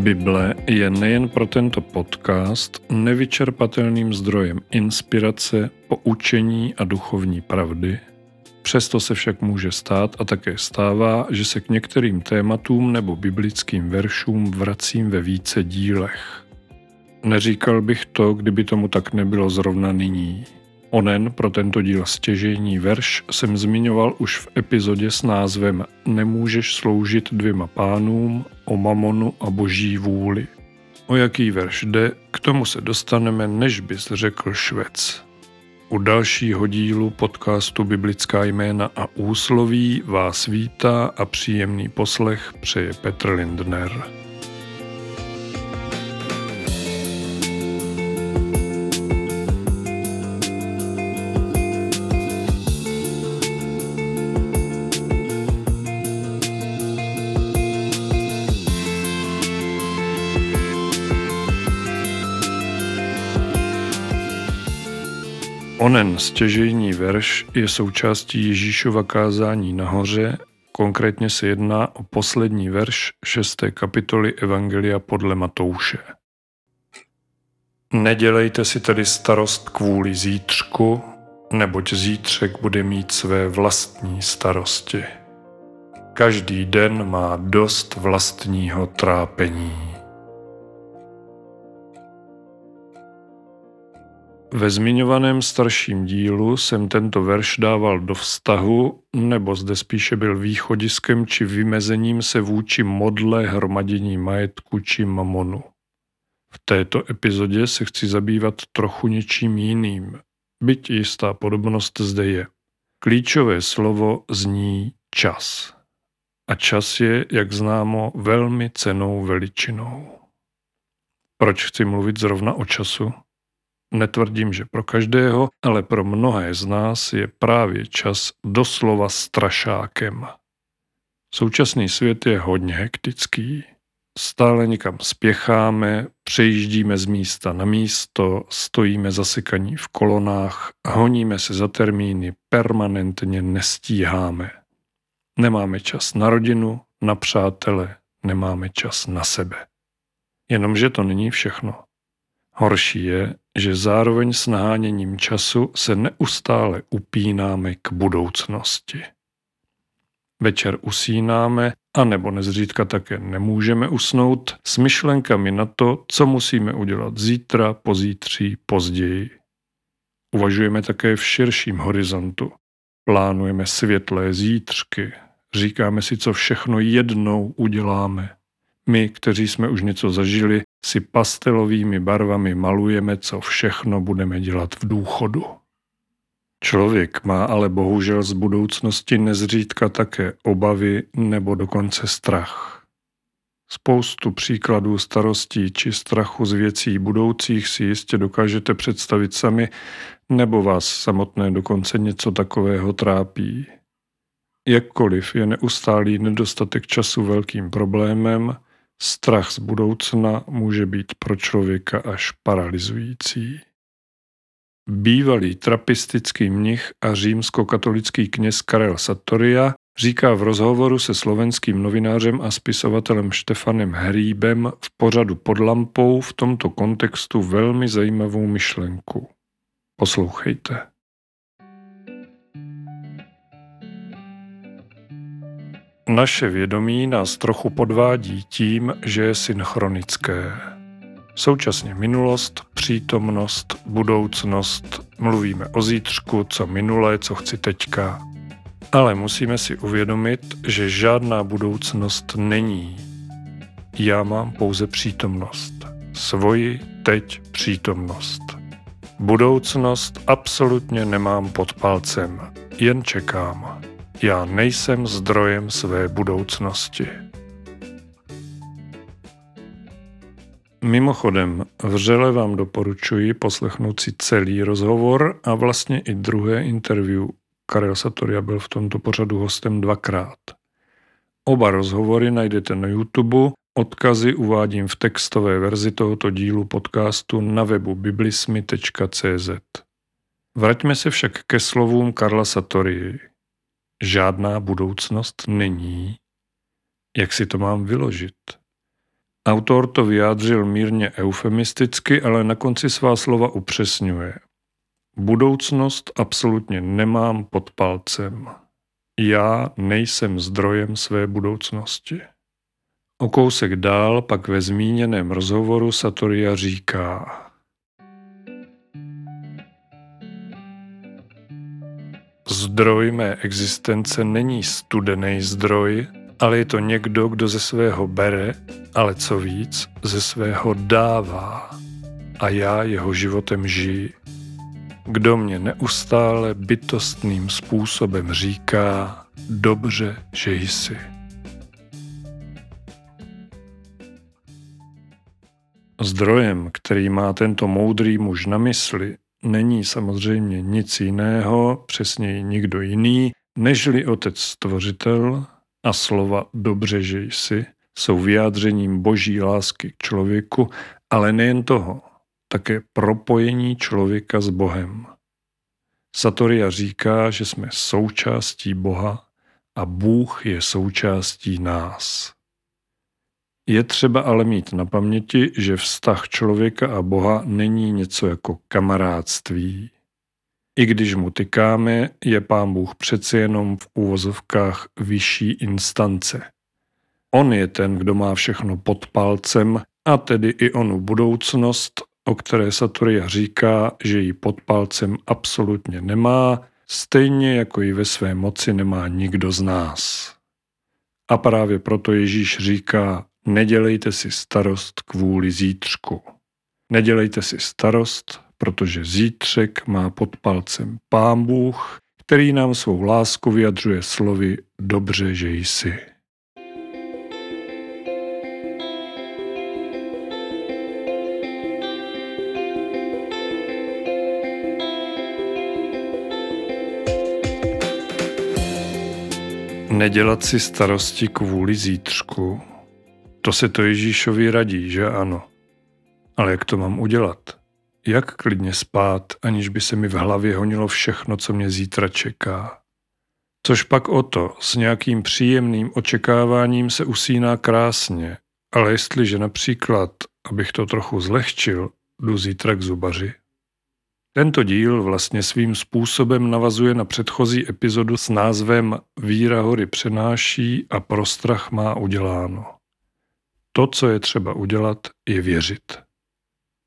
Bible je nejen pro tento podcast nevyčerpatelným zdrojem inspirace, poučení a duchovní pravdy, přesto se však může stát a také stává, že se k některým tématům nebo biblickým veršům vracím ve více dílech. Neříkal bych to, kdyby tomu tak nebylo zrovna nyní. Onen pro tento díl stěžejní verš jsem zmiňoval už v epizodě s názvem Nemůžeš sloužit dvěma pánům, o mamonu a boží vůli. O jaký verš jde, k tomu se dostaneme, než bys řekl švec. U dalšího dílu podcastu Biblická jména a úsloví vás vítá a příjemný poslech přeje Petr Lindner. Onen stěžejní verš je součástí Ježíšova kázání nahoře, konkrétně se jedná o poslední verš šesté kapitoly Evangelia podle Matouše. Nedělejte si tedy starost kvůli zítřku, neboť zítřek bude mít své vlastní starosti. Každý den má dost vlastního trápení. Ve zmiňovaném starším dílu jsem tento verš dával do vztahu, nebo zde spíše byl východiskem či vymezením se vůči modle hromadění majetku či mamonu. V této epizodě se chci zabývat trochu něčím jiným, byť jistá podobnost zde je. Klíčové slovo zní čas. A čas je, jak známo, velmi cenou veličinou. Proč chci mluvit zrovna o času? Netvrdím, že pro každého, ale pro mnohé z nás je právě čas doslova strašákem. Současný svět je hodně hektický. Stále někam spěcháme, přejíždíme z místa na místo, stojíme zasekaní v kolonách, honíme se za termíny, permanentně nestíháme. Nemáme čas na rodinu, na přátele, nemáme čas na sebe. Jenomže to není všechno. Horší je, že zároveň s naháněním času se neustále upínáme k budoucnosti. Večer usínáme, anebo nezřídka také nemůžeme usnout s myšlenkami na to, co musíme udělat zítra, pozítří, později. Uvažujeme také v širším horizontu. Plánujeme světlé zítřky, říkáme si, co všechno jednou uděláme. My, kteří jsme už něco zažili, si pastelovými barvami malujeme, co všechno budeme dělat v důchodu. Člověk má ale bohužel z budoucnosti nezřídka také obavy nebo dokonce strach. Spoustu příkladů starostí či strachu z věcí budoucích si jistě dokážete představit sami, nebo vás samotné dokonce něco takového trápí. Jakkoliv je neustálý nedostatek času velkým problémem, Strach z budoucna může být pro člověka až paralyzující. Bývalý trapistický mnich a římskokatolický kněz Karel Satoria říká v rozhovoru se slovenským novinářem a spisovatelem Štefanem Hríbem v pořadu pod lampou v tomto kontextu velmi zajímavou myšlenku. Poslouchejte. Naše vědomí nás trochu podvádí tím, že je synchronické. Současně minulost, přítomnost, budoucnost, mluvíme o zítřku, co minulé, co chci teďka. Ale musíme si uvědomit, že žádná budoucnost není. Já mám pouze přítomnost. Svoji teď přítomnost. Budoucnost absolutně nemám pod palcem, jen čekám. Já nejsem zdrojem své budoucnosti. Mimochodem, vřele vám doporučuji poslechnout si celý rozhovor a vlastně i druhé interview. Karel Satoria byl v tomto pořadu hostem dvakrát. Oba rozhovory najdete na YouTube, odkazy uvádím v textové verzi tohoto dílu podcastu na webu biblismy.cz. Vraťme se však ke slovům Karla Satorii žádná budoucnost není, jak si to mám vyložit? Autor to vyjádřil mírně eufemisticky, ale na konci svá slova upřesňuje. Budoucnost absolutně nemám pod palcem. Já nejsem zdrojem své budoucnosti. O kousek dál pak ve zmíněném rozhovoru Satoria říká Zdroj mé existence není studený zdroj, ale je to někdo, kdo ze svého bere, ale co víc, ze svého dává. A já jeho životem žiji. Kdo mě neustále bytostným způsobem říká, dobře, že jsi. Zdrojem, který má tento moudrý muž na mysli, není samozřejmě nic jiného, přesněji nikdo jiný, nežli Otec Stvořitel a slova dobře, že jsi, jsou vyjádřením boží lásky k člověku, ale nejen toho, také propojení člověka s Bohem. Satoria říká, že jsme součástí Boha a Bůh je součástí nás. Je třeba ale mít na paměti, že vztah člověka a Boha není něco jako kamarádství. I když mu tykáme, je pán Bůh přece jenom v úvozovkách vyšší instance. On je ten, kdo má všechno pod palcem a tedy i onu budoucnost, o které Saturia říká, že ji pod palcem absolutně nemá, stejně jako ji ve své moci nemá nikdo z nás. A právě proto Ježíš říká, nedělejte si starost kvůli zítřku. Nedělejte si starost, protože zítřek má pod palcem Pán Bůh, který nám svou lásku vyjadřuje slovy dobře, že jsi. Nedělat si starosti kvůli zítřku, to se to Ježíšovi radí, že ano. Ale jak to mám udělat? Jak klidně spát, aniž by se mi v hlavě honilo všechno, co mě zítra čeká? Což pak o to, s nějakým příjemným očekáváním se usíná krásně, ale jestliže například, abych to trochu zlehčil, jdu zítra k zubaři. Tento díl vlastně svým způsobem navazuje na předchozí epizodu s názvem Víra hory přenáší a prostrach má uděláno. To, co je třeba udělat, je věřit.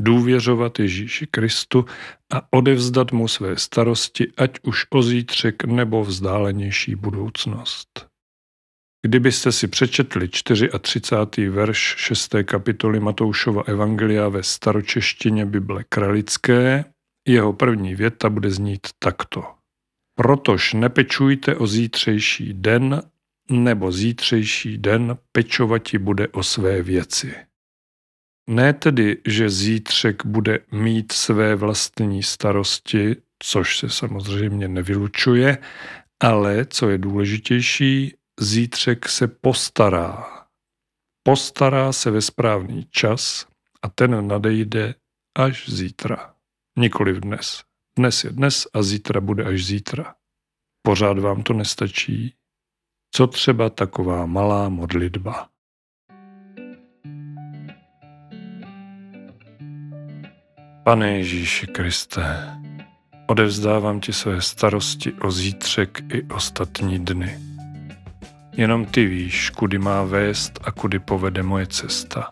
Důvěřovat Ježíši Kristu a odevzdat mu své starosti, ať už o zítřek nebo vzdálenější budoucnost. Kdybyste si přečetli 34. verš 6. kapitoly Matoušova Evangelia ve staročeštině Bible Kralické, jeho první věta bude znít takto. Protož nepečujte o zítřejší den, nebo zítřejší den pečovati bude o své věci. Ne tedy, že zítřek bude mít své vlastní starosti, což se samozřejmě nevylučuje, ale, co je důležitější, zítřek se postará. Postará se ve správný čas a ten nadejde až zítra. Nikoliv dnes. Dnes je dnes a zítra bude až zítra. Pořád vám to nestačí? Co třeba taková malá modlitba? Pane Ježíši Kriste, odevzdávám ti své starosti o zítřek i ostatní dny. Jenom ty víš, kudy má vést a kudy povede moje cesta.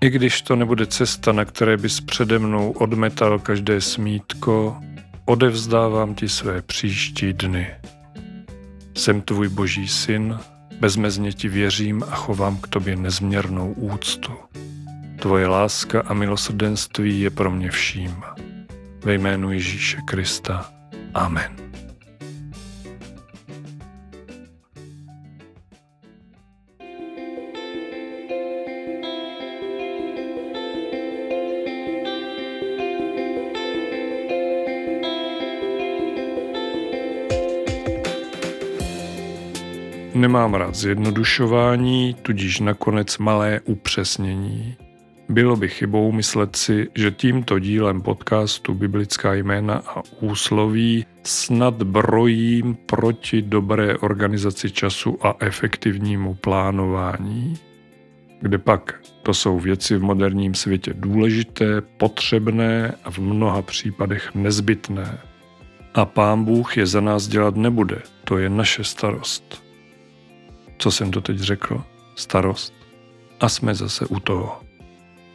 I když to nebude cesta, na které bys přede mnou odmetal každé smítko, odevzdávám ti své příští dny. Jsem tvůj boží syn, bezmezně ti věřím a chovám k tobě nezměrnou úctu. Tvoje láska a milosrdenství je pro mě vším. Ve jménu Ježíše Krista. Amen. Nemám rád zjednodušování, tudíž nakonec malé upřesnění. Bylo by chybou myslet si, že tímto dílem podcastu Biblická jména a úsloví snad brojím proti dobré organizaci času a efektivnímu plánování. Kde pak To jsou věci v moderním světě důležité, potřebné a v mnoha případech nezbytné. A pán Bůh je za nás dělat nebude, to je naše starost. Co jsem to teď řekl? Starost. A jsme zase u toho.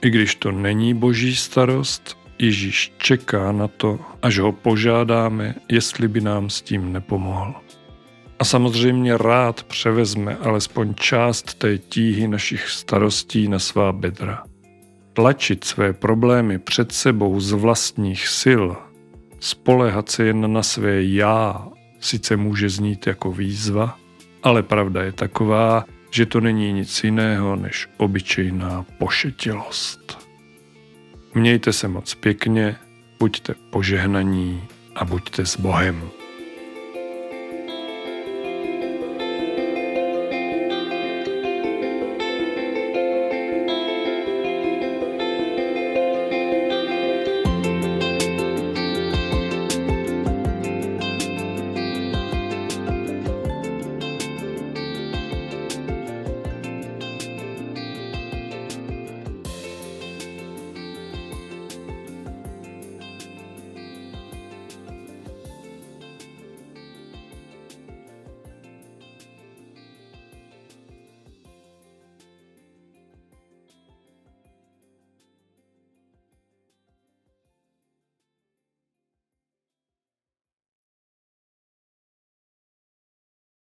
I když to není boží starost, Ježíš čeká na to, až ho požádáme, jestli by nám s tím nepomohl. A samozřejmě rád převezme alespoň část té tíhy našich starostí na svá bedra. Tlačit své problémy před sebou z vlastních sil, spolehat se jen na své já, sice může znít jako výzva, ale pravda je taková, že to není nic jiného než obyčejná pošetilost. Mějte se moc pěkně, buďte požehnaní a buďte s Bohem.